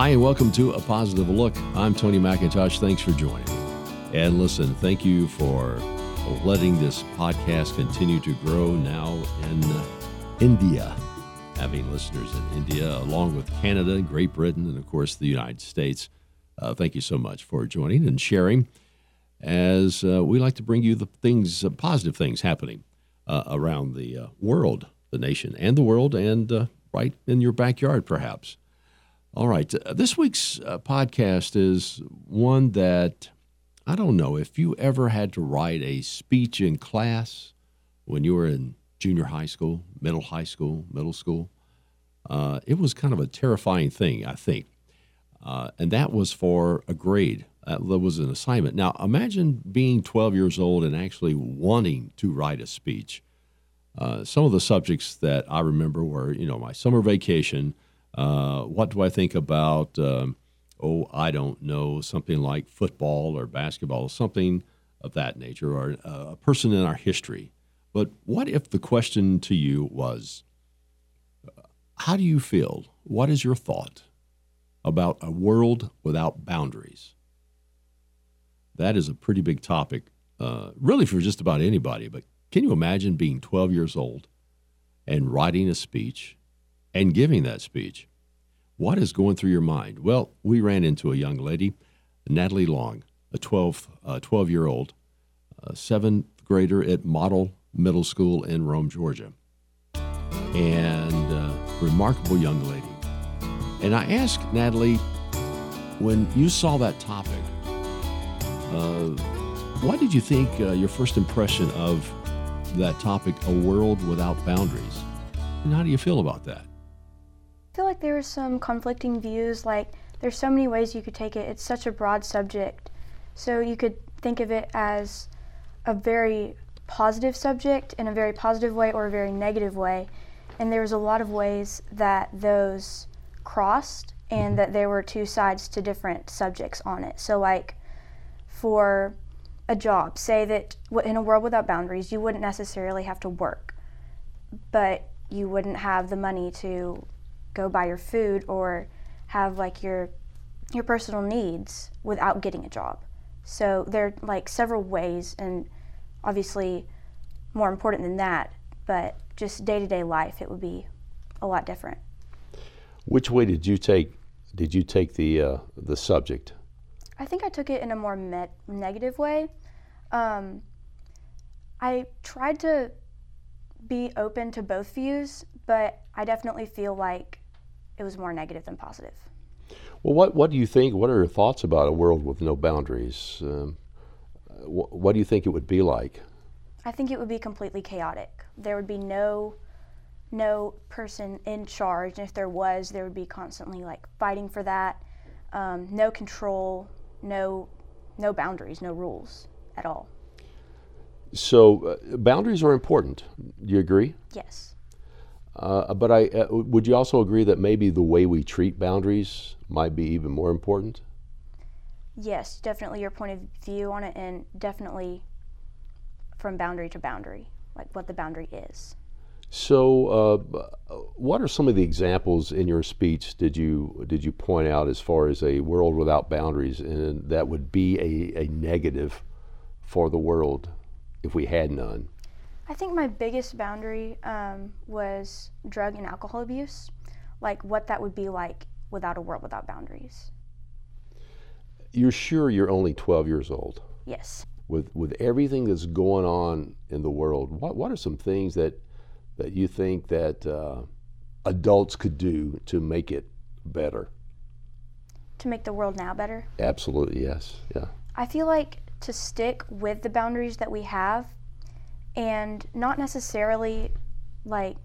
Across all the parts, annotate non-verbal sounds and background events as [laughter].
Hi, and welcome to A Positive Look. I'm Tony McIntosh. Thanks for joining. And listen, thank you for letting this podcast continue to grow now in uh, India, having listeners in India, along with Canada, Great Britain, and of course the United States. Uh, thank you so much for joining and sharing as uh, we like to bring you the things, uh, positive things happening uh, around the uh, world, the nation, and the world, and right in your backyard, perhaps. All right. Uh, this week's uh, podcast is one that I don't know if you ever had to write a speech in class when you were in junior high school, middle high school, middle school. Uh, it was kind of a terrifying thing, I think. Uh, and that was for a grade. that was an assignment. Now, imagine being 12 years old and actually wanting to write a speech. Uh, some of the subjects that I remember were, you know, my summer vacation uh, what do I think about, um, oh, I don't know, something like football or basketball, or something of that nature, or uh, a person in our history. But what if the question to you was, how do you feel? What is your thought about a world without boundaries? That is a pretty big topic, uh, really, for just about anybody. But can you imagine being 12 years old and writing a speech and giving that speech. What is going through your mind? Well, we ran into a young lady, Natalie Long, a 12, uh, 12 year old, seventh grader at Model Middle School in Rome, Georgia, and uh, remarkable young lady. And I asked Natalie, when you saw that topic, uh, what did you think uh, your first impression of that topic, a world without boundaries? And how do you feel about that? I feel like there are some conflicting views. Like, there's so many ways you could take it. It's such a broad subject. So you could think of it as a very positive subject in a very positive way or a very negative way. And there was a lot of ways that those crossed and that there were two sides to different subjects on it. So, like, for a job, say that in a world without boundaries, you wouldn't necessarily have to work, but you wouldn't have the money to go buy your food or have like your your personal needs without getting a job. So there are like several ways and obviously more important than that, but just day-to-day life it would be a lot different. Which way did you take did you take the uh, the subject? I think I took it in a more met- negative way. Um, I tried to be open to both views, but I definitely feel like it was more negative than positive. Well, what, what do you think? What are your thoughts about a world with no boundaries? Um, wh- what do you think it would be like? I think it would be completely chaotic. There would be no no person in charge, and if there was, there would be constantly like fighting for that. Um, no control, no no boundaries, no rules at all. So uh, boundaries are important. Do you agree? Yes. Uh, but I uh, would you also agree that maybe the way we treat boundaries might be even more important? Yes, definitely your point of view on it, and definitely from boundary to boundary, like what the boundary is. So, uh, what are some of the examples in your speech did you did you point out as far as a world without boundaries, and that would be a, a negative for the world if we had none? I think my biggest boundary um, was drug and alcohol abuse, like what that would be like without a world without boundaries. You're sure you're only 12 years old? Yes. With with everything that's going on in the world, what what are some things that that you think that uh, adults could do to make it better? To make the world now better? Absolutely, yes. Yeah. I feel like to stick with the boundaries that we have and not necessarily like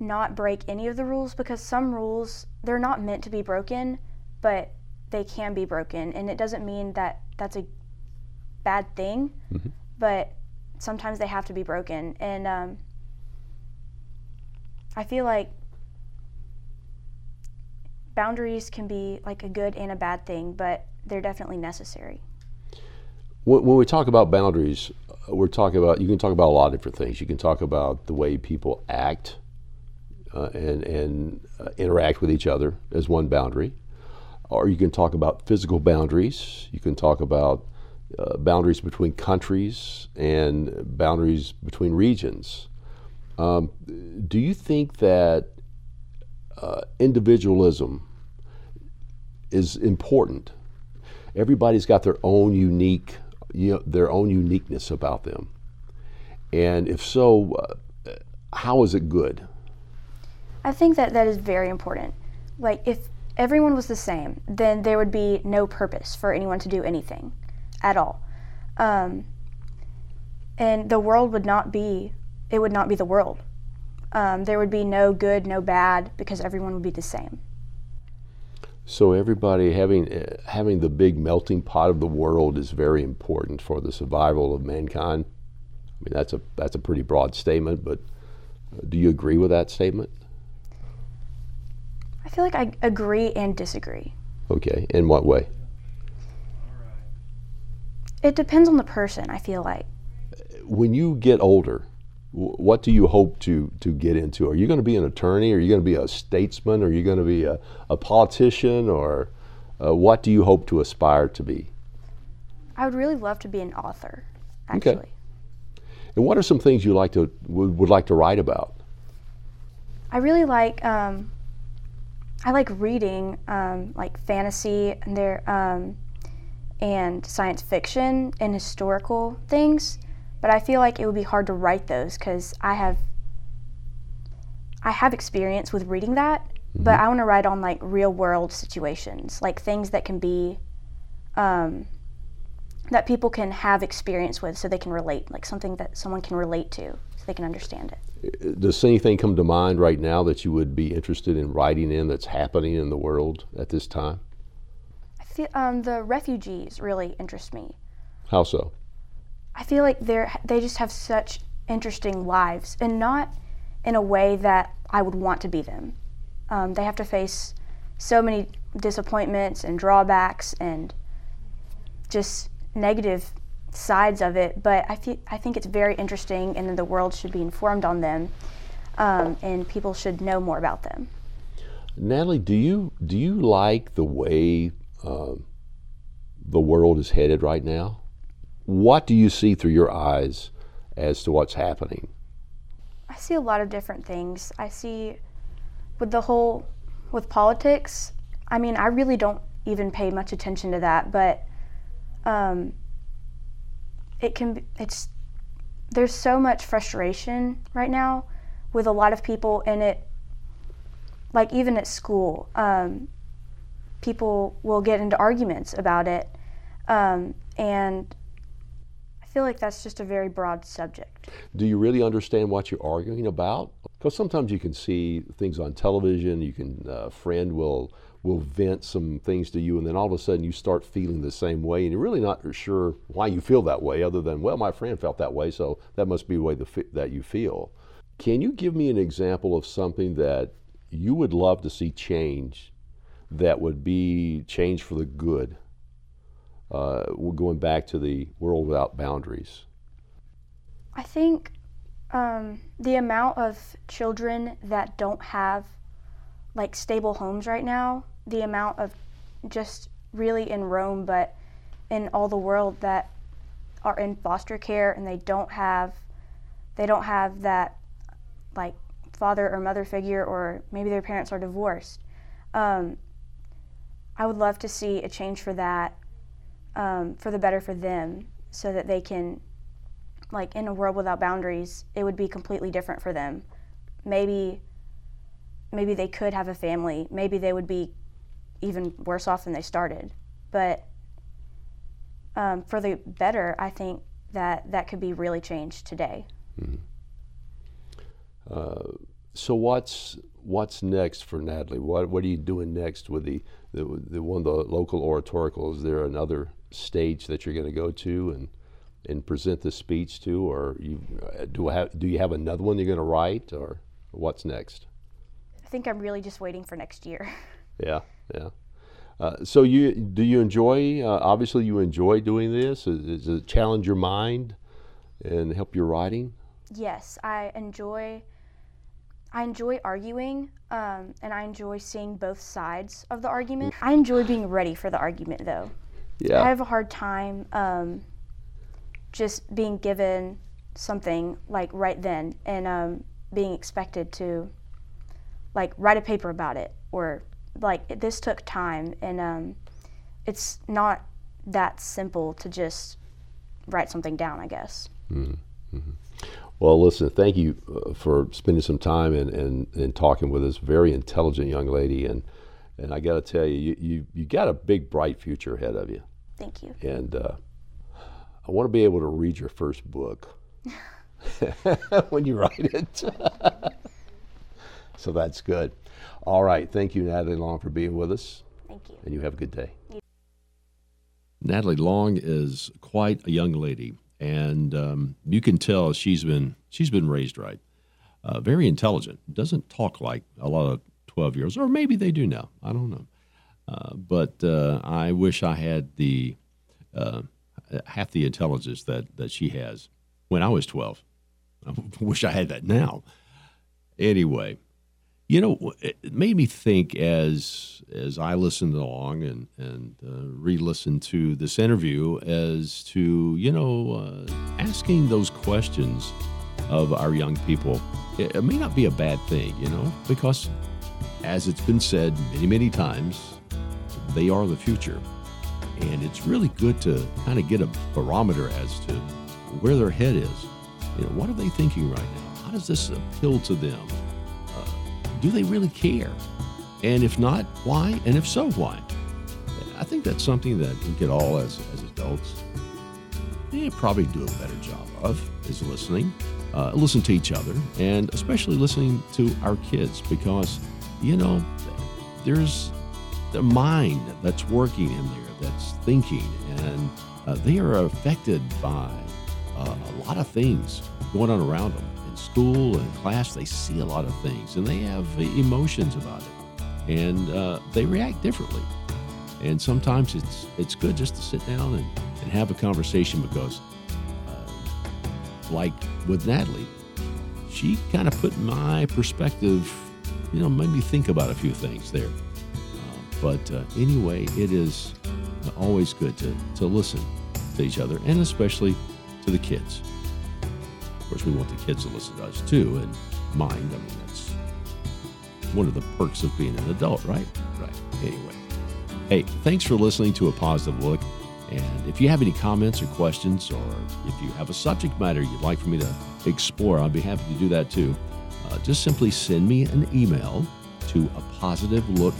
not break any of the rules because some rules they're not meant to be broken but they can be broken. And it doesn't mean that that's a bad thing mm-hmm. but sometimes they have to be broken. And um, i feel like boundaries can be like a good and a bad thing but they're definitely necessary when we talk about boundaries, uh, we're talking about you can talk about a lot of different things. You can talk about the way people act uh, and, and uh, interact with each other as one boundary. Or you can talk about physical boundaries. You can talk about uh, boundaries between countries and boundaries between regions. Um, do you think that uh, individualism is important? Everybody's got their own unique, you know, their own uniqueness about them, and if so, uh, how is it good? I think that that is very important. Like if everyone was the same, then there would be no purpose for anyone to do anything at all. Um, and the world would not be, it would not be the world. Um, there would be no good, no bad, because everyone would be the same. So everybody having uh, having the big melting pot of the world is very important for the survival of mankind. I mean that's a that's a pretty broad statement, but uh, do you agree with that statement? I feel like I agree and disagree. Okay, in what way? It depends on the person, I feel like. When you get older, what do you hope to, to get into? Are you going to be an attorney? Are you going to be a statesman? Are you going to be a, a politician? Or uh, what do you hope to aspire to be? I would really love to be an author, actually. Okay. And what are some things you like to would, would like to write about? I really like um, I like reading um, like fantasy and there um, and science fiction and historical things, but I feel like it would be hard to write those because I have I have experience with reading that, mm-hmm. but I want to write on like real world situations, like things that can be um, that people can have experience with, so they can relate, like something that someone can relate to, so they can understand it does anything come to mind right now that you would be interested in writing in that's happening in the world at this time? I feel um, the refugees really interest me. How so? I feel like they're they just have such interesting lives, and not in a way that I would want to be them. Um, they have to face so many disappointments and drawbacks and just negative sides of it, but I, feel, I think it's very interesting and the world should be informed on them um, and people should know more about them. Natalie, do you, do you like the way uh, the world is headed right now? What do you see through your eyes as to what's happening? I see a lot of different things. I see with the whole, with politics, I mean, I really don't even pay much attention to that, but um, it can be, it's there's so much frustration right now with a lot of people in it like even at school um, people will get into arguments about it um, and feel like that's just a very broad subject do you really understand what you're arguing about because sometimes you can see things on television you can a uh, friend will will vent some things to you, and then all of a sudden you start feeling the same way, and you're really not sure why you feel that way, other than, well, my friend felt that way, so that must be the way the, that you feel. Can you give me an example of something that you would love to see change that would be change for the good? Uh, going back to the world without boundaries. I think um, the amount of children that don't have like stable homes right now the amount of just really in Rome, but in all the world that are in foster care and they don't have they don't have that like father or mother figure or maybe their parents are divorced. Um, I would love to see a change for that, um, for the better for them, so that they can, like in a world without boundaries, it would be completely different for them. Maybe, maybe they could have a family. Maybe they would be even worse off than they started. But um, for the better, I think that that could be really changed today. Mm-hmm. Uh, so what's what's next for Natalie? What what are you doing next with the the, the one of the local oratorical? Is there another stage that you're going to go to and and present the speech to, or you do have do you have another one you're going to write, or what's next? I think I'm really just waiting for next year. [laughs] Yeah, yeah. Uh, so you do you enjoy? Uh, obviously, you enjoy doing this. Does it challenge your mind and help your writing? Yes, I enjoy. I enjoy arguing um, and I enjoy seeing both sides of the argument. I enjoy being ready for the argument though. Yeah. I have a hard time um, just being given something like right then and um, being expected to like write a paper about it or like this took time and um, it's not that simple to just write something down i guess Well, listen, thank you uh, for spending some time and, and, and talking with this very intelligent young lady. And, and I got to tell you, you, you, you got a big, bright future ahead of you. thank you And uh, I want to be able to read your first book [laughs] when you write it. [laughs] so that's good. All right. Thank you, Natalie Long, for being with us. thank you And you have a good day. Natalie Long is quite a young lady, and um, you can tell she's been she's been raised right. Uh, very intelligent. Doesn't talk like a lot of twelve year olds, or maybe they do now. I don't know. Uh, but uh, I wish I had the uh, half the intelligence that that she has when I was twelve. [laughs] I wish I had that now. Anyway, you know, it made me think as as I listened along and and uh, re-listened to this interview as to you know uh, asking those questions of our young people. It, it may not be a bad thing, you know, because as it's been said many many times, they are the future, and it's really good to kind of get a barometer as to where their head is. You know, what are they thinking right now? How does this appeal to them? do they really care? And if not, why? And if so, why? I think that's something that we could all, as, as adults, yeah, probably do a better job of is listening, uh, listen to each other, and especially listening to our kids because, you know, there's the mind that's working in there, that's thinking, and uh, they are affected by uh, a lot of things going on around them in school and class. They see a lot of things and they have emotions about it, and uh, they react differently. And sometimes it's it's good just to sit down and, and have a conversation because, uh, like with Natalie, she kind of put my perspective, you know, made me think about a few things there. Uh, but uh, anyway, it is always good to, to listen to each other and especially to the kids. Of course, we want the kids to listen to us too and mind. I mean, that's one of the perks of being an adult, right? Right. Anyway, hey, thanks for listening to A Positive Look. And if you have any comments or questions, or if you have a subject matter you'd like for me to explore, I'd be happy to do that too. Uh, just simply send me an email to a positive look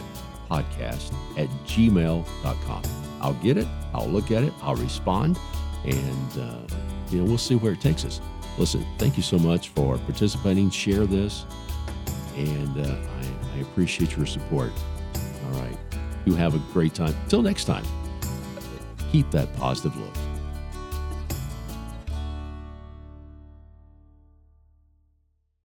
podcast at gmail.com. I'll get it, I'll look at it, I'll respond, and uh, you know we'll see where it takes us. Listen, thank you so much for participating. Share this, and uh, I, I appreciate your support. All right, you have a great time. Till next time, keep that positive look.